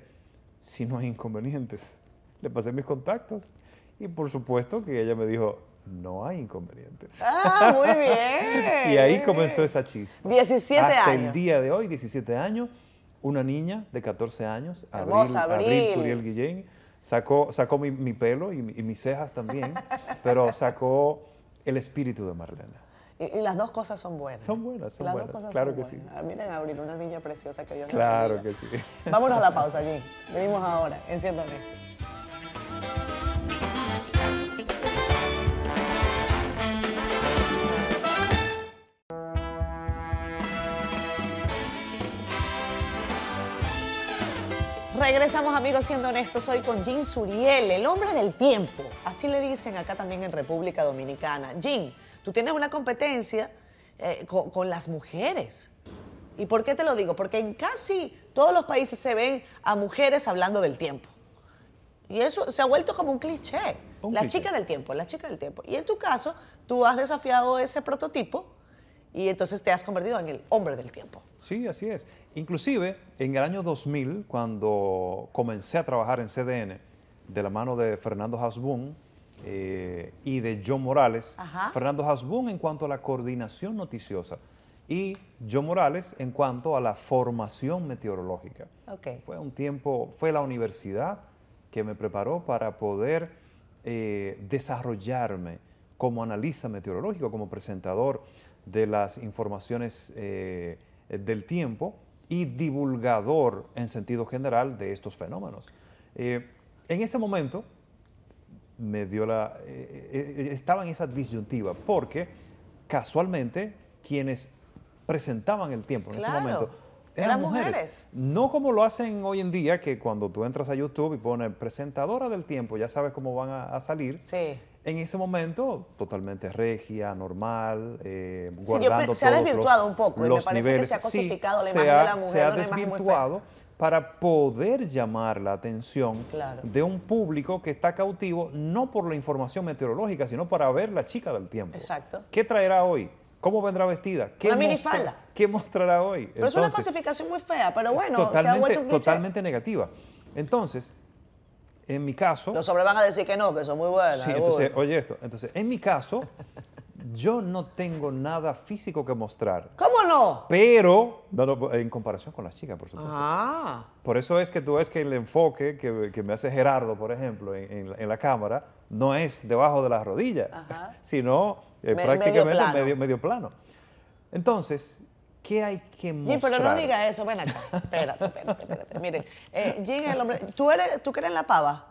Speaker 1: si no hay inconvenientes, le pasé mis contactos y por supuesto que ella me dijo, no hay inconvenientes.
Speaker 2: Ah, muy bien.
Speaker 1: y ahí comenzó esa chispa.
Speaker 2: 17
Speaker 1: Hasta
Speaker 2: años.
Speaker 1: el día de hoy, 17 años, una niña de 14 años,
Speaker 2: Hermosa,
Speaker 1: Abril,
Speaker 2: Abril.
Speaker 1: Abril Suriel Guillén, sacó, sacó mi, mi pelo y, y mis cejas también, pero sacó el espíritu de Marlena.
Speaker 2: Y, y las dos cosas son buenas.
Speaker 1: Son buenas, son
Speaker 2: las
Speaker 1: buenas,
Speaker 2: dos cosas
Speaker 1: claro
Speaker 2: son
Speaker 1: que sí.
Speaker 2: buenas. Ah, Miren a Abril, una niña preciosa que Dios la
Speaker 1: Claro que sí.
Speaker 2: Vámonos a la pausa allí. Venimos ahora, enciendo Regresamos amigos siendo honestos hoy con Jean Suriel, el hombre del tiempo. Así le dicen acá también en República Dominicana. Jean, tú tienes una competencia eh, con, con las mujeres. ¿Y por qué te lo digo? Porque en casi todos los países se ven a mujeres hablando del tiempo. Y eso se ha vuelto como un cliché.
Speaker 1: Un
Speaker 2: la
Speaker 1: cliché.
Speaker 2: chica del tiempo, la chica del tiempo. Y en tu caso, tú has desafiado ese prototipo y entonces te has convertido en el hombre del tiempo.
Speaker 1: Sí, así es. Inclusive, en el año 2000, cuando comencé a trabajar en CDN, de la mano de Fernando Hasbun eh, y de John Morales,
Speaker 2: Ajá.
Speaker 1: Fernando Hasbun en cuanto a la coordinación noticiosa y John Morales en cuanto a la formación meteorológica.
Speaker 2: Ok.
Speaker 1: Fue un tiempo, fue la universidad que me preparó para poder eh, desarrollarme como analista meteorológico, como presentador de las informaciones eh, del tiempo y divulgador en sentido general de estos fenómenos. Eh, en ese momento me dio la, eh, eh, estaba en esa disyuntiva porque casualmente quienes presentaban el tiempo en
Speaker 2: Claro,
Speaker 1: ese momento
Speaker 2: eran mujeres.
Speaker 1: no como lo hacen hoy en día, que cuando tú entras a YouTube y pones presentadora del tiempo, ya sabes cómo van a, a salir.
Speaker 2: Sí.
Speaker 1: En ese momento, totalmente regia, normal, eh,
Speaker 2: Sí,
Speaker 1: guardando
Speaker 2: se ha desvirtuado
Speaker 1: los-
Speaker 2: un poco y me parece que
Speaker 1: niveles.
Speaker 2: se ha
Speaker 1: Sí,
Speaker 2: cosificado la
Speaker 1: se
Speaker 2: imagen
Speaker 1: ha-
Speaker 2: de la mujer
Speaker 1: Se ha desvirtuado para poder llamar la atención
Speaker 2: Claro.
Speaker 1: de un público que está cautivo no por la información meteorológica, sino para ver la chica del tiempo.
Speaker 2: Exacto.
Speaker 1: ¿Qué traerá hoy? ¿Cómo vendrá vestida? ¿Qué mostra-
Speaker 2: minifalda.
Speaker 1: ¿Qué mostrará hoy?
Speaker 2: Pero es una
Speaker 1: Entonces,
Speaker 2: clasificación muy fea, pero bueno, se ha vuelto un cliché.
Speaker 1: totalmente negativa. Entonces, en mi caso,
Speaker 2: Los hombres van a decir que no, que son muy buenas.
Speaker 1: sí, entonces, oye esto, entonces, en mi caso, yo no tengo nada físico que mostrar,
Speaker 2: ¿Cómo no?
Speaker 1: pero no, no, en comparación con las chicas, por supuesto.
Speaker 2: Ah,
Speaker 1: Por eso es que tú ves que el enfoque que, que me hace Gerardo, por ejemplo, en, en la- en la cámara, no es debajo de las rodillas,
Speaker 2: Ajá.
Speaker 1: sino eh,
Speaker 2: Me-
Speaker 1: prácticamente
Speaker 2: medio plano.
Speaker 1: medio, medio plano. Entonces, ¿qué hay que
Speaker 2: Jim,
Speaker 1: mostrar?
Speaker 2: pero no diga eso, ven acá. Espérate, espérate, espérate. Miren, eh, el hombre. ¿Tú, eres, ¿Tú crees en la pava?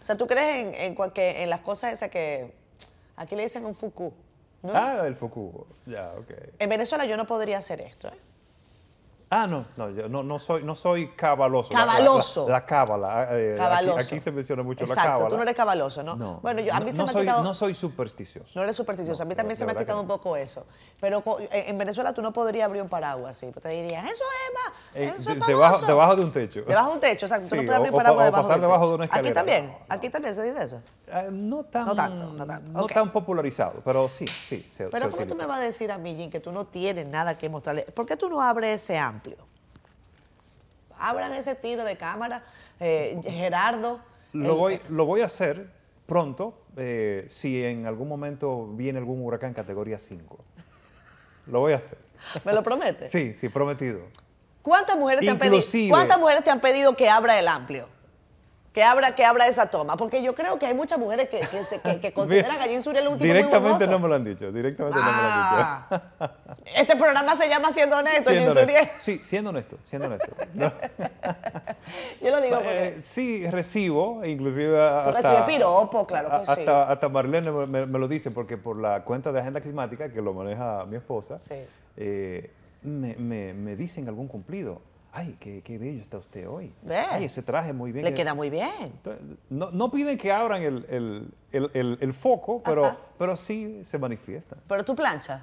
Speaker 2: O sea, ¿tú crees en, en, en las cosas esas que aquí le dicen un fuku? ¿no?
Speaker 1: Ah, el foco. Ya, ok.
Speaker 2: En Venezuela yo no podría hacer esto. ¿eh?
Speaker 1: Ah, no, no, yo no, no soy, no soy cabaloso. La-
Speaker 2: Cabaloso.
Speaker 1: La, la cábala. eh,
Speaker 2: Cabaloso.
Speaker 1: Aquí, aquí se menciona mucho
Speaker 2: Exacto,
Speaker 1: la cábala.
Speaker 2: tú no eres cabaloso, ¿no?
Speaker 1: No.
Speaker 2: Bueno, yo, a mí
Speaker 1: no,
Speaker 2: se
Speaker 1: no
Speaker 2: me ha
Speaker 1: soy,
Speaker 2: quitado...
Speaker 1: no soy supersticioso.
Speaker 2: No eres supersticioso. a mí
Speaker 1: No,
Speaker 2: también se me ha quitado
Speaker 1: no.
Speaker 2: un poco eso. Pero eh, en Venezuela tú no podrías abrir un paraguas así. Te dirían, eso es más,
Speaker 1: Eh,
Speaker 2: eso
Speaker 1: de-
Speaker 2: es
Speaker 1: debajo,
Speaker 2: pavoso".
Speaker 1: debajo de un techo.
Speaker 2: Debajo de un techo, exacto. tú no puedes abrir
Speaker 1: o-
Speaker 2: un
Speaker 1: o
Speaker 2: paraguas
Speaker 1: pa- o
Speaker 2: debajo,
Speaker 1: pasar
Speaker 2: del
Speaker 1: debajo de una
Speaker 2: Aquí también,
Speaker 1: No, no.
Speaker 2: aquí también se dice eso.
Speaker 1: Eh, no tan,
Speaker 2: No tanto, no tanto, ok.
Speaker 1: tan popularizado, pero sí, sí, se,
Speaker 2: Pero ¿cómo tú me vas a decir a mí, Jim, que tú no tienes nada que mostrarle? ¿Por qué tú no abres ese amplio? Abran ese tiro de cámara, eh, Gerardo.
Speaker 1: Lo
Speaker 2: el-
Speaker 1: voy, lo voy a hacer pronto, eh, si en algún momento viene algún huracán categoría 5. Lo voy a hacer.
Speaker 2: ¿Me lo prometes?
Speaker 1: Sí, sí, prometido.
Speaker 2: ¿Cuántas mujeres, te han pedido, ¿Cuántas mujeres te han pedido que abra el amplio? Que abra, que abra esa toma. Porque yo creo que hay muchas mujeres que, que, se- que- que consideran a Jim Suriel un tipo muy
Speaker 1: Directamente no me lo han dicho, directamente no me lo han dicho.
Speaker 2: Ah, este programa se llama Siendo Honesto, Jim
Speaker 1: Siendo honesto. Sí, siendo honesto, siendo honesto. No,
Speaker 2: Yo lo digo porque...
Speaker 1: eh, sí, recibo, inclusive hasta...
Speaker 2: recibes piropo, claro que
Speaker 1: a-
Speaker 2: sí.
Speaker 1: hasta, Hasta Marlene me, me- me lo dice, porque por la cuenta de Agenda Climática, que lo maneja mi esposa,
Speaker 2: Sí.
Speaker 1: eh, me, me- me dicen algún cumplido. Ay, qué, qué bello está usted hoy. Ay, ese traje muy bien.
Speaker 2: Le
Speaker 1: que-".
Speaker 2: queda muy bien.
Speaker 1: Entonces, No, no piden que abran el, el- el- foco, pero,
Speaker 2: Ajá.
Speaker 1: pero sí se manifiesta.
Speaker 2: Pero tú planchas.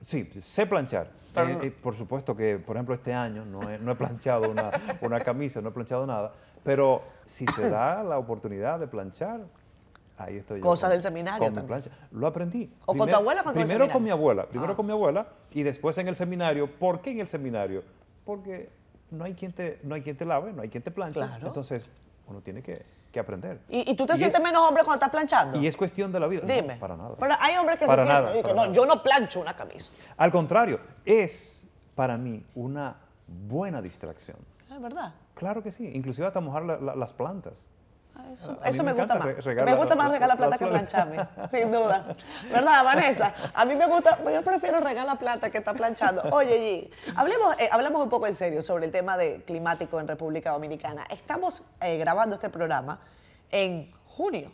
Speaker 1: Sí, sé planchar. Eh, eh, por supuesto que, por ejemplo, este año no he, no he planchado una, una camisa, no he planchado nada, pero si se da la oportunidad de planchar, ahí estoy yo.
Speaker 2: Cosas del seminario
Speaker 1: con mi plancha. Lo aprendí.
Speaker 2: ¿O con tu abuela o con tu
Speaker 1: Primero con mi abuela, primero
Speaker 2: Ah.
Speaker 1: con mi abuela y después en el seminario. ¿Por qué en el seminario? Porque no hay quien te, no hay quien te lave, no hay quien te planche.
Speaker 2: Claro.
Speaker 1: Entonces, uno tiene que, que aprender.
Speaker 2: ¿Y, y tú te
Speaker 1: Y
Speaker 2: sientes
Speaker 1: es-
Speaker 2: menos hombre cuando estás planchando?
Speaker 1: Y es cuestión de la vida. No,
Speaker 2: Dime.
Speaker 1: para nada.
Speaker 2: Pero hay hombres que
Speaker 1: Para
Speaker 2: se
Speaker 1: nada,
Speaker 2: sienten no, yo no plancho una camisa.
Speaker 1: Al contrario, es para mí una buena distracción.
Speaker 2: Es verdad.
Speaker 1: Claro que sí, inclusive hasta mojar la- la- las plantas.
Speaker 2: Eso,
Speaker 1: me
Speaker 2: me, gusta más. me gusta más
Speaker 1: la-
Speaker 2: regar la
Speaker 1: las
Speaker 2: plata que plancharme, sin duda. ¿Verdad, Vanessa? A mí me gusta, yo prefiero regar la plata que estar planchando. Oye, G, hablemos, eh, hablamos un poco en serio sobre el tema de climático en República Dominicana. Estamos eh, grabando este programa en junio.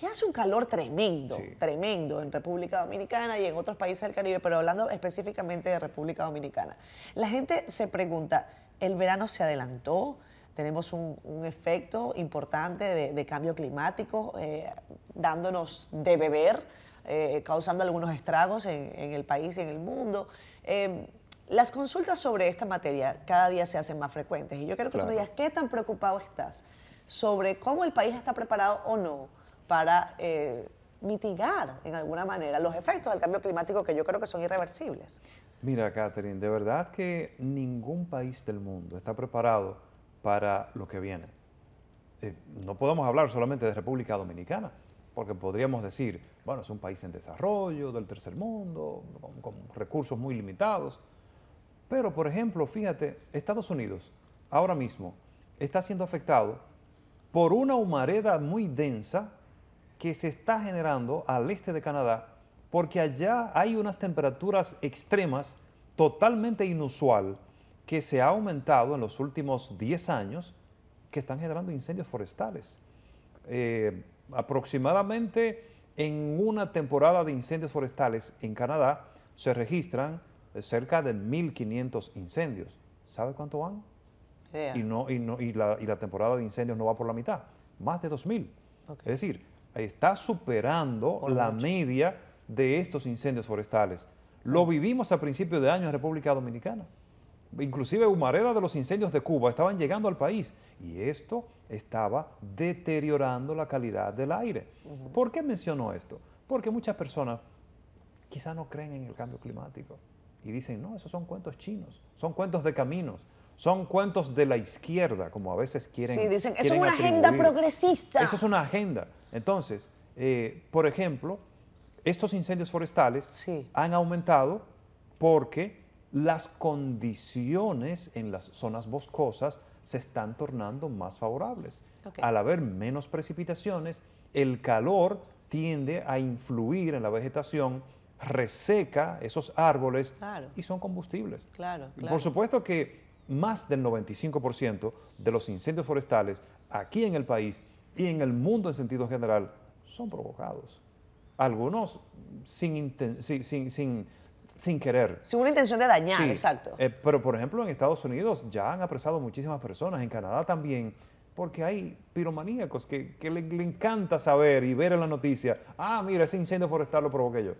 Speaker 2: Y hace un calor tremendo,
Speaker 1: Sí.
Speaker 2: tremendo en República Dominicana y en otros países del Caribe, pero hablando específicamente de República Dominicana. La gente se pregunta, ¿el verano se adelantó? Tenemos un, un efecto importante de, de cambio climático, eh, dándonos de beber, eh, causando algunos estragos en, en el país y en el mundo. Eh, las consultas sobre esta materia cada día se hacen más frecuentes y yo quiero que tú me digas qué tan preocupado estás sobre cómo el país está preparado o no para eh, mitigar en alguna manera los efectos del cambio climático que yo creo que son irreversibles.
Speaker 1: Mira, Catherine, de verdad que ningún país del mundo está preparado para lo que viene. Eh, no podemos hablar solamente de República Dominicana, porque podríamos decir, bueno, es un país en desarrollo, del tercer mundo, con, con recursos muy limitados. Pero, por ejemplo, fíjate, Estados Unidos ahora mismo está siendo afectado por una humareda muy densa que se está generando al este de Canadá, porque allá hay unas temperaturas extremas totalmente inusual que se ha aumentado en los últimos 10 años, que están generando incendios forestales. Eh, aproximadamente en una temporada de incendios forestales en Canadá se registran eh, cerca de 1.500 incendios. ¿Sabe cuánto van? Y, no, y, no, y, la, y la temporada de incendios no va por la mitad, más de 2.000.
Speaker 2: Ok.
Speaker 1: Es decir, está superando
Speaker 2: Por
Speaker 1: la
Speaker 2: mucho.
Speaker 1: media de estos incendios forestales. Lo vivimos a principios de año en República Dominicana. Inclusive humaredas de los incendios de Cuba estaban llegando al país y esto estaba deteriorando la calidad del aire. ¿Por qué menciono esto? Porque muchas personas quizás no creen en el cambio climático y dicen, no, esos son cuentos chinos, son cuentos de caminos, son cuentos de la izquierda, como a veces quieren.
Speaker 2: Sí, dicen, eso es una agenda progresista.
Speaker 1: Eso es una agenda. Entonces, eh, por ejemplo, estos incendios forestales
Speaker 2: Sí.
Speaker 1: han aumentado porque las condiciones en las zonas boscosas se están tornando más favorables. Al haber menos precipitaciones, el calor tiende a influir en la vegetación, reseca esos árboles
Speaker 2: Claro.
Speaker 1: y son combustibles.
Speaker 2: Claro.
Speaker 1: Por supuesto que más del 95% de los incendios forestales aquí en el país y en el mundo en sentido general son provocados. Algunos sin, sin, sin- sin querer.
Speaker 2: Sin una intención de dañar,
Speaker 1: Sí,
Speaker 2: exacto.
Speaker 1: eh, pero por ejemplo en Estados Unidos ya han apresado muchísimas personas, en Canadá también, porque hay piromaníacos que, que le, le encanta saber y ver en la noticia, ah, mira, ese incendio forestal lo provoqué yo.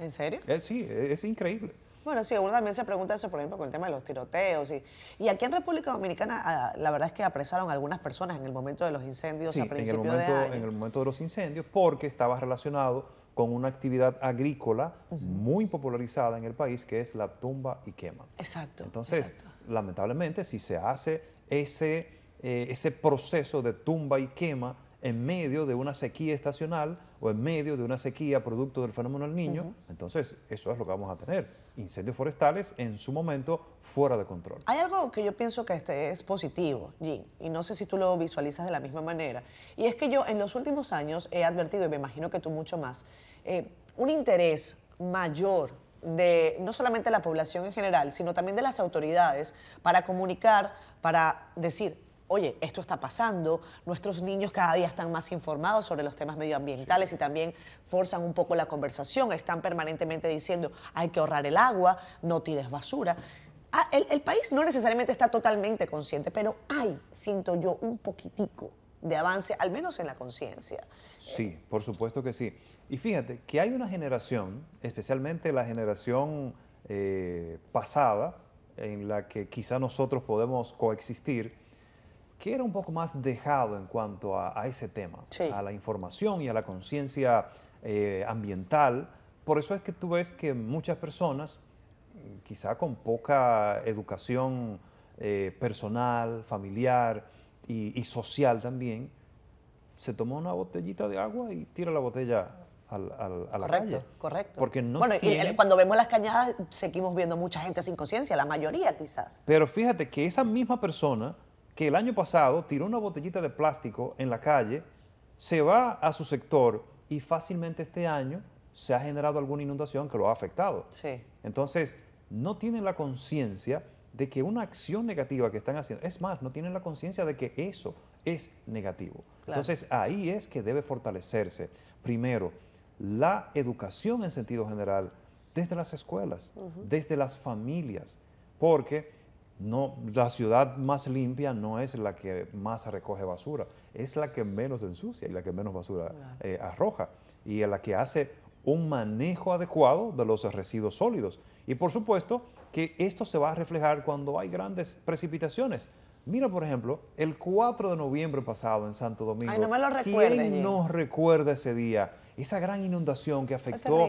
Speaker 2: ¿En serio?
Speaker 1: Eh, sí, es, es increíble.
Speaker 2: Bueno, sí, uno también se pregunta eso, por ejemplo, con el tema de los tiroteos. Y, y aquí en República Dominicana, ah, la verdad es que apresaron algunas personas en el momento de los incendios
Speaker 1: Sí,
Speaker 2: a
Speaker 1: en el,
Speaker 2: principios
Speaker 1: momento,
Speaker 2: de año.
Speaker 1: en el momento de los incendios, porque estaba relacionado con una actividad agrícola muy popularizada en el país, que es la tumba y quema.
Speaker 2: Exacto.
Speaker 1: Entonces,
Speaker 2: exacto.
Speaker 1: lamentablemente, si se hace ese, eh, ese proceso de tumba y quema en medio de una sequía estacional o en medio de una sequía producto del fenómeno del niño, entonces eso es lo que vamos a tener. Incendios forestales en su momento fuera de control.
Speaker 2: Hay algo que yo pienso que este es positivo, Jean, y no sé si tú lo visualizas de la misma manera. Y es que yo en los últimos años he advertido, y me imagino que tú mucho más, eh, un interés mayor de no solamente la población en general, sino también de las autoridades para comunicar, para decir, oye, esto está pasando, nuestros niños cada día están más informados sobre los temas medioambientales y también forzan un poco la conversación, están permanentemente diciendo, hay que ahorrar el agua, no tires basura. ah, el, el país no necesariamente está totalmente consciente, pero hay, siento yo, un poquitico de avance, al menos en la conciencia.
Speaker 1: Sí, por supuesto que sí. Y fíjate que hay una generación, especialmente la generación eh, pasada, en la que quizá nosotros podemos coexistir, que era un poco más dejado en cuanto a, a ese tema,
Speaker 2: Sí.
Speaker 1: a la información y a la conciencia eh, ambiental. Por eso es que tú ves que muchas personas, quizá con poca educación eh, personal, familiar y, y social también, se toma una botellita de agua y tira la botella al- al- a la
Speaker 2: correcto,
Speaker 1: calle.
Speaker 2: correcto.
Speaker 1: Porque no
Speaker 2: bueno, y
Speaker 1: tiene-
Speaker 2: el- cuando vemos las cañadas, seguimos viendo mucha gente sin conciencia, la mayoría quizás.
Speaker 1: Pero fíjate que esa misma persona que el año pasado tiró una botellita de plástico en la calle, se va a su sector y fácilmente este año se ha generado alguna inundación que lo ha afectado.
Speaker 2: Sí.
Speaker 1: Entonces, no tienen la conciencia de que una acción negativa que están haciendo, es más, no tienen la conciencia de que eso es negativo.
Speaker 2: Claro.
Speaker 1: Entonces, ahí es que debe fortalecerse, primero, la educación en sentido general desde las escuelas, desde las familias, porque no, la ciudad más limpia no es la que más recoge basura, es la que menos ensucia y la que menos basura eh, arroja y a la que hace un manejo adecuado de los residuos sólidos. Y por supuesto que esto se va a reflejar cuando hay grandes precipitaciones. Mira, por ejemplo, el 4 de noviembre pasado en Santo Domingo.
Speaker 2: Ay, no me lo
Speaker 1: ¿Quién
Speaker 2: Jay.
Speaker 1: no recuerda ese día? Esa gran inundación que afectó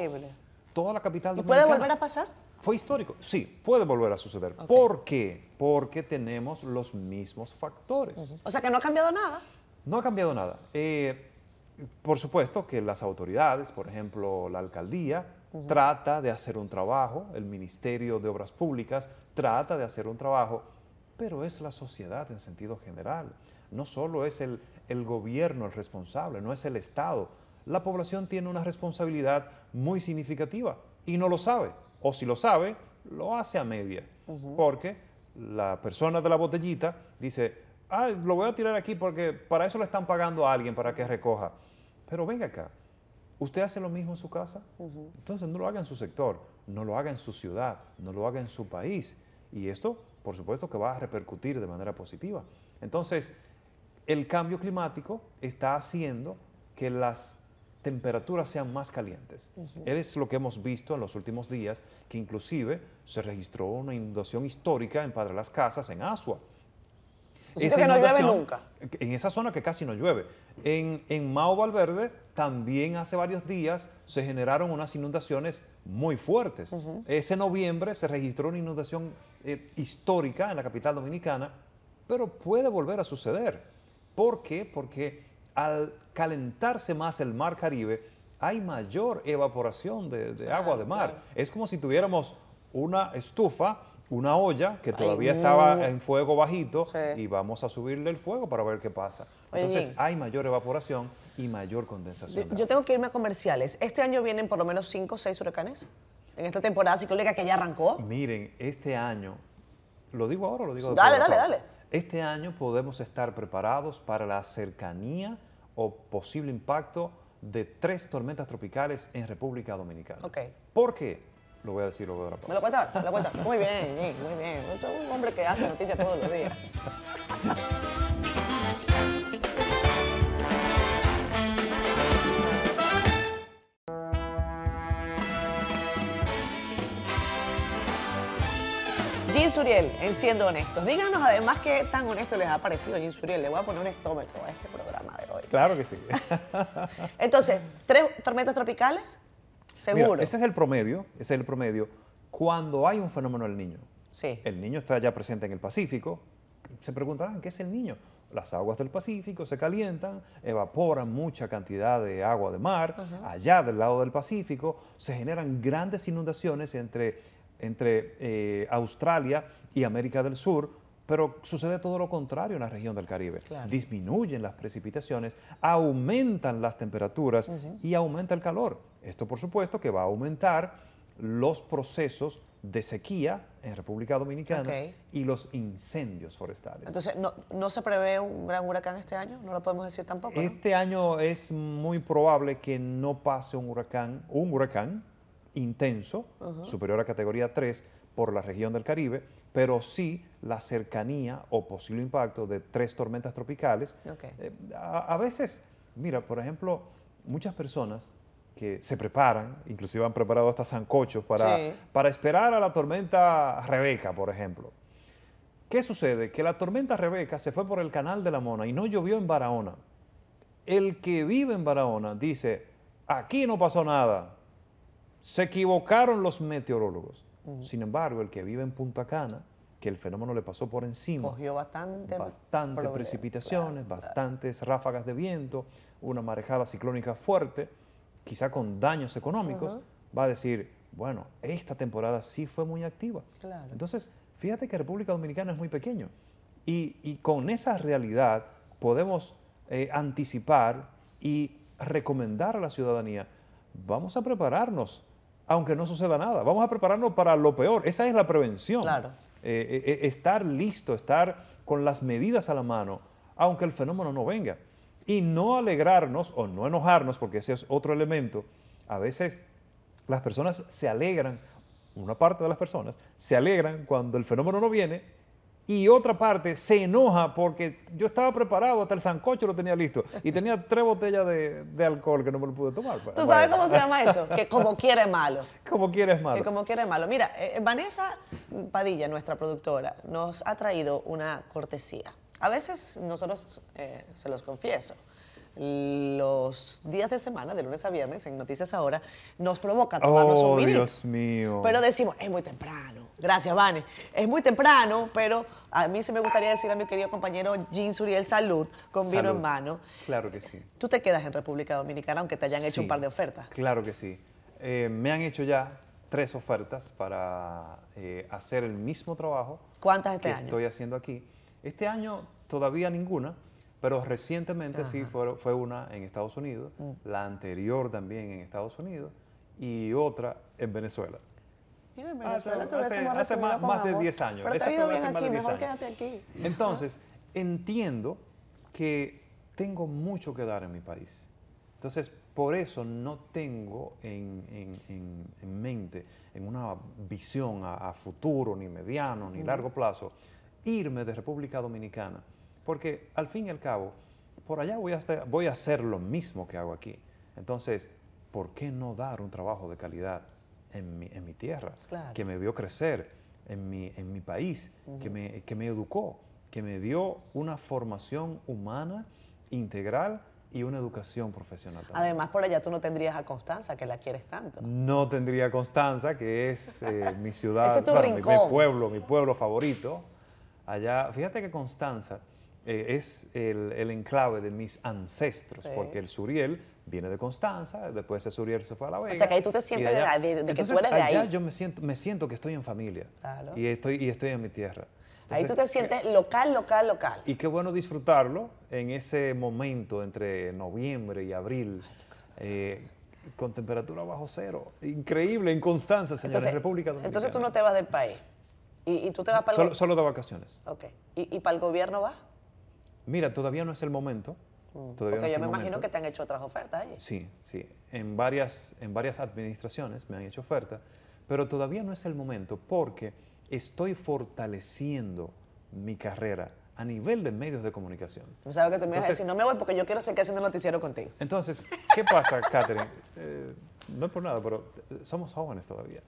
Speaker 1: toda la capital
Speaker 2: ¿Y puede
Speaker 1: dominicana.
Speaker 2: volver a pasar?
Speaker 1: Fue histórico. Sí, puede volver a suceder. ¿Por qué? Porque tenemos los mismos factores.
Speaker 2: O sea que no ha cambiado nada.
Speaker 1: No ha cambiado nada. Eh, por supuesto que las autoridades, por ejemplo, la alcaldía, trata de hacer un trabajo, el Ministerio de Obras Públicas trata de hacer un trabajo, pero es la sociedad en sentido general. No solo es el, el gobierno el responsable, no es el Estado. La población tiene una responsabilidad muy significativa y no lo sabe. O si lo sabe, lo hace a media. Porque la persona de la botellita dice, ah, lo voy a tirar aquí porque para eso le están pagando a alguien para que recoja. Pero venga acá, ¿usted hace lo mismo en su casa? Entonces no lo haga en su sector, no lo haga en su ciudad, no lo haga en su país. Y esto, por supuesto, que va a repercutir de manera positiva. Entonces, el cambio climático está haciendo que las temperaturas sean más calientes. Es lo que hemos visto en los últimos días, que inclusive se registró una inundación histórica en Padre Las Casas, en Asua.
Speaker 2: Sitio que no llueve nunca.
Speaker 1: En esa zona que casi no llueve. En, en Mao Valverde también hace varios días se generaron unas inundaciones muy fuertes. Ese noviembre se registró una inundación eh, histórica en la capital dominicana, pero puede volver a suceder. ¿Por qué? Porque al calentarse más el mar Caribe, hay mayor evaporación de, de agua de mar.
Speaker 2: claro.
Speaker 1: Es como si tuviéramos una estufa, una olla que
Speaker 2: Ay,
Speaker 1: todavía
Speaker 2: no.
Speaker 1: estaba en fuego bajito
Speaker 2: Sí.
Speaker 1: y vamos a subirle el fuego para ver qué pasa.
Speaker 2: Oye,
Speaker 1: Entonces hay mayor evaporación y mayor condensación.
Speaker 2: Yo tengo que irme a comerciales. Este año vienen por lo menos 5 o 6 huracanes. En esta temporada ciclónica que ya arrancó.
Speaker 1: Miren, este año, lo digo ahora o lo digo
Speaker 2: Dale,
Speaker 1: después
Speaker 2: dale, dale.
Speaker 1: Este año podemos estar preparados para la cercanía o posible impacto de tres tormentas tropicales en República Dominicana.
Speaker 2: Ok.
Speaker 1: ¿Por qué? Lo voy a decir luego de la pausa.
Speaker 2: ¿Me lo cuentas? ¿Me lo cuentas? Muy bien, muy bien. Un hombre que hace noticias todos los días. Jean Suriel, en Siendo Honestos. Díganos además qué tan honesto les ha parecido Jean Suriel. Le voy a poner un estómetro a este programa de hoy.
Speaker 1: Claro que sí.
Speaker 2: Entonces, tres tormentas tropicales, seguro.
Speaker 1: Mira, ese es el promedio, ese es el promedio cuando hay un fenómeno del niño.
Speaker 2: Sí.
Speaker 1: El niño está ya presente en el Pacífico. Se preguntarán, ¿qué es el niño? Las aguas del Pacífico se calientan, evaporan mucha cantidad de agua de mar. Allá del lado del Pacífico se generan grandes inundaciones entre, entre eh, Australia y América del Sur, pero sucede todo lo contrario en la región del Caribe.
Speaker 2: Claro.
Speaker 1: Disminuyen las precipitaciones, aumentan las temperaturas y aumenta el calor. Esto, por supuesto, que va a aumentar los procesos de sequía en República Dominicana y los incendios forestales.
Speaker 2: Entonces, ¿no, ¿no se prevé un gran huracán este año? No lo podemos decir tampoco, ¿no?
Speaker 1: este año es muy probable que no pase un huracán, un huracán intenso, superior a categoría 3, por la región del Caribe, pero sí la cercanía o posible impacto de tres tormentas tropicales. Eh, a, a veces, mira, por ejemplo, muchas personas que se preparan, inclusive han preparado hasta zancochos para,
Speaker 2: Sí.
Speaker 1: para esperar a la tormenta Rebeca, por ejemplo. ¿Qué sucede? Que la tormenta Rebeca se fue por el canal de la Mona y no llovió en Barahona. El que vive en Barahona dice, aquí no pasó nada. Se equivocaron los meteorólogos. Sin embargo, el que vive en Punta Cana, que el fenómeno le pasó por encima,
Speaker 2: Cogió bastante.
Speaker 1: bastantes precipitaciones,
Speaker 2: claro, claro.
Speaker 1: bastantes ráfagas de viento, una marejada ciclónica fuerte, quizá con daños económicos, va a decir, bueno, esta temporada sí fue muy activa.
Speaker 2: Claro.
Speaker 1: Entonces, fíjate que República Dominicana es muy pequeño y, y con esa realidad podemos eh, anticipar y recomendar a la ciudadanía, vamos a prepararnos, aunque no suceda nada, vamos a prepararnos para lo peor, esa es la prevención
Speaker 2: Claro.
Speaker 1: eh, eh, eh, estar listo, estar con las medidas a la mano, aunque el fenómeno no venga. Y no alegrarnos o no enojarnos, porque ese es otro elemento. A veces las personas se alegran, una parte de las personas se alegran cuando el fenómeno no viene y otra parte se enoja porque yo estaba preparado, hasta el sancocho lo tenía listo y tenía tres botellas de, de alcohol que no me lo pude tomar.
Speaker 2: ¿Tú sabes
Speaker 1: Bueno,
Speaker 2: cómo se llama eso? Que como quiere malo.
Speaker 1: Como quieres, malo.
Speaker 2: Que como quiere malo. Mira, eh, Vanessa Padilla, nuestra productora, nos ha traído una cortesía. A veces nosotros, eh, se los confieso, los días de semana, de lunes a viernes, en Noticias Ahora, nos provoca tomarnos
Speaker 1: Oh,
Speaker 2: un vinito.
Speaker 1: Dios mío.
Speaker 2: Pero decimos, es muy temprano. Gracias, Vane. Es muy temprano, pero a mí sí me gustaría decir a mi querido compañero Jean Suriel salud con vino
Speaker 1: Salud.
Speaker 2: en mano.
Speaker 1: Claro que sí.
Speaker 2: Tú te quedas en República Dominicana aunque te hayan hecho un par de ofertas.
Speaker 1: Claro que sí. Eh, me han hecho ya tres ofertas para eh, hacer el mismo trabajo
Speaker 2: ¿Cuántas este
Speaker 1: que
Speaker 2: año?
Speaker 1: estoy haciendo aquí. Este año todavía ninguna, pero recientemente sí fue, fue una en Estados Unidos,
Speaker 2: Mm.
Speaker 1: la anterior también en Estados Unidos y otra en Venezuela.
Speaker 2: Mira, en
Speaker 1: Hace-
Speaker 2: Venezuela te
Speaker 1: hace-
Speaker 2: hubiésemos
Speaker 1: hace
Speaker 2: recibido
Speaker 1: más-
Speaker 2: con
Speaker 1: más de
Speaker 2: amor.
Speaker 1: 10 años.
Speaker 2: Pero te ha ido
Speaker 1: hace
Speaker 2: bien aquí,
Speaker 1: 10
Speaker 2: mejor quédate aquí.
Speaker 1: Entonces, entiendo que tengo mucho que dar en mi país. Entonces, por eso no tengo en, en- en- en mente, en una visión a, a futuro, ni mediano, ni largo plazo, irme de República Dominicana. Porque al fin y al cabo, por allá voy a, estar- voy a hacer lo mismo que hago aquí. Entonces, ¿por qué no dar un trabajo de calidad en mi, en mi tierra?
Speaker 2: Claro.
Speaker 1: Que me vio crecer en mi, en mi país, que, me, que me educó, que me dio una formación humana integral y una educación profesional. también.
Speaker 2: Además, por allá tú no tendrías a Constanza, que la quieres tanto.
Speaker 1: No tendría Constanza, que es eh, mi ciudad,
Speaker 2: Ese es tu
Speaker 1: bueno, mi- pueblo, mi pueblo favorito. Allá, fíjate que Constanza eh, es el, el enclave de mis ancestros,
Speaker 2: Sí.
Speaker 1: porque el Suriel viene de Constanza, después ese Suriel se fue a La Vega.
Speaker 2: sea, que ahí tú te sientes de-
Speaker 1: allá-
Speaker 2: de- de que tú
Speaker 1: Entonces,
Speaker 2: eres de
Speaker 1: allá
Speaker 2: ahí.
Speaker 1: yo me siento, me siento que estoy en familia
Speaker 2: Claro.
Speaker 1: y, estoy, y estoy en mi tierra.
Speaker 2: Ahí tú te
Speaker 1: Entonces,
Speaker 2: sientes local, local, local.
Speaker 1: y qué bueno disfrutarlo en ese momento entre noviembre y abril, eh, con temperatura bajo cero. Increíble, en Constanza, señores, República Dominicana.
Speaker 2: entonces tú no te vas del país. Y, y tú te vas para el
Speaker 1: Solo, solo de vacaciones.
Speaker 2: Ok. ¿Y, y para el gobierno vas?
Speaker 1: Mira, todavía no es el momento. Todavía no
Speaker 2: Porque
Speaker 1: es
Speaker 2: yo me imagino que te han hecho otras ofertas ahí.
Speaker 1: Sí, sí. En varias, en varias administraciones me han hecho oferta, pero todavía no es el momento porque estoy fortaleciendo mi carrera a nivel de medios de comunicación.
Speaker 2: Sabes que tú me ibas a decir, no me voy porque yo quiero seguir haciendo noticiero contigo.
Speaker 1: Entonces, ¿qué pasa, Catherine? Eh, no es por nada, pero eh, somos jóvenes todavía.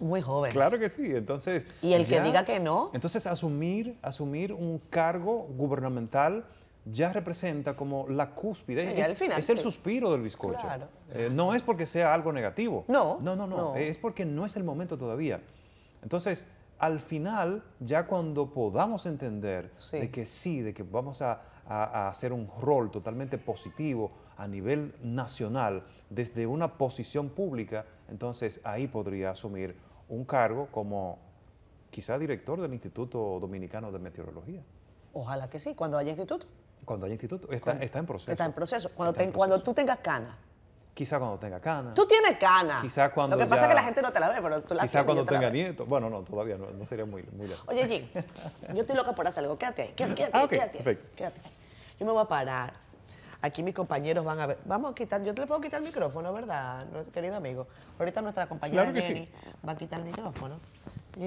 Speaker 2: Muy joven.
Speaker 1: Claro que sí. Entonces.
Speaker 2: Y el que diga que no.
Speaker 1: Entonces, asumir, asumir un cargo gubernamental ya representa como la cúspide.
Speaker 2: Sí,
Speaker 1: es,
Speaker 2: al final,
Speaker 1: es el suspiro del bizcocho.
Speaker 2: Claro.
Speaker 1: Eh, no es porque sea algo negativo.
Speaker 2: No,
Speaker 1: No, no, no.
Speaker 2: no.
Speaker 1: Es porque no es el momento todavía. Entonces, al final, ya cuando podamos entender
Speaker 2: Sí.
Speaker 1: de que sí, de que vamos a, a- a hacer un rol totalmente positivo a nivel nacional, desde una posición pública, entonces ahí podría asumir un cargo como quizá director del Instituto Dominicano de Meteorología.
Speaker 2: Ojalá que sí, cuando haya instituto.
Speaker 1: Cuando haya instituto, está, está en proceso.
Speaker 2: Está en proceso. Cuando,
Speaker 1: en
Speaker 2: cuando tú tengas cana.
Speaker 1: Quizá cuando tenga cana.
Speaker 2: Tú tienes cana.
Speaker 1: Quizá cuando
Speaker 2: Lo que pasa
Speaker 1: ya-
Speaker 2: es que la gente no te la ve, pero tú la
Speaker 1: Quizá cuando
Speaker 2: te
Speaker 1: tenga nietos. Bueno, no, todavía no, no sería muy, muy lejos.
Speaker 2: Oye, Jim, yo estoy loca por hacer algo. Quédate ahí, quédate, quédate,
Speaker 1: Ah,
Speaker 2: quédate,
Speaker 1: perfecto.
Speaker 2: quédate. Yo me voy a parar Aquí mis compañeros van a ver. Vamos a quitar, yo te le puedo quitar el micrófono, ¿verdad, querido amigo? Ahorita nuestra compañera
Speaker 1: Claro
Speaker 2: Jenny
Speaker 1: sí.
Speaker 2: va a quitar el micrófono.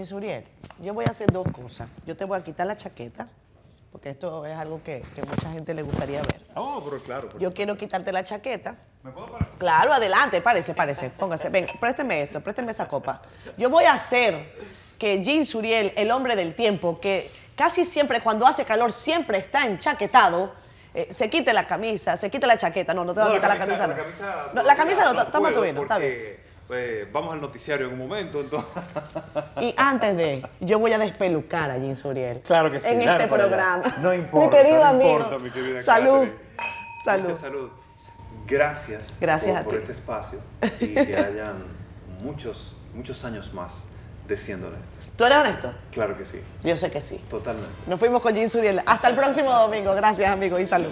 Speaker 2: Suriel, yo voy a hacer dos cosas. Yo te voy a quitar la chaqueta, porque esto es algo que, que mucha gente le gustaría ver.
Speaker 1: Oh, pero claro.
Speaker 2: Yo quiero quitarte la chaqueta.
Speaker 1: ¿Me puedo parar?
Speaker 2: Claro, adelante, párese, párese. Póngase, ven, présteme esto, présteme esa copa. Yo voy a hacer que Jean Suriel, el hombre del tiempo, que casi siempre cuando hace calor siempre está enchaquetado, eh, se quite la camisa, se quite la chaqueta. No, no te va a quitar la camisa. no.
Speaker 1: La camisa,
Speaker 2: No, la camisa no,
Speaker 1: no
Speaker 2: toma tu vino, está bien.
Speaker 1: eh, vamos al noticiario en un momento, entonces.
Speaker 2: Y antes de, yo voy a despelucar a Jean Suriel.
Speaker 1: Claro que sí,
Speaker 2: En este
Speaker 1: allá.
Speaker 2: programa.
Speaker 3: No importa,
Speaker 2: Mi querido
Speaker 1: no
Speaker 2: amigo.
Speaker 1: importa, mi querida
Speaker 2: Salud.
Speaker 1: Catherine.
Speaker 2: Salud.
Speaker 1: Mucha salud. Gracias,
Speaker 2: Gracias
Speaker 1: por,
Speaker 2: a
Speaker 1: por
Speaker 2: ti.
Speaker 1: este espacio y que hayan muchos, muchos años más de siendo honestos.
Speaker 2: ¿Tú eres honesto?
Speaker 1: Claro que sí,
Speaker 2: Yo sé que sí.
Speaker 1: totalmente.
Speaker 2: Nos fuimos con Jean Suriel. Hasta el próximo domingo. Gracias, amigo, y salud.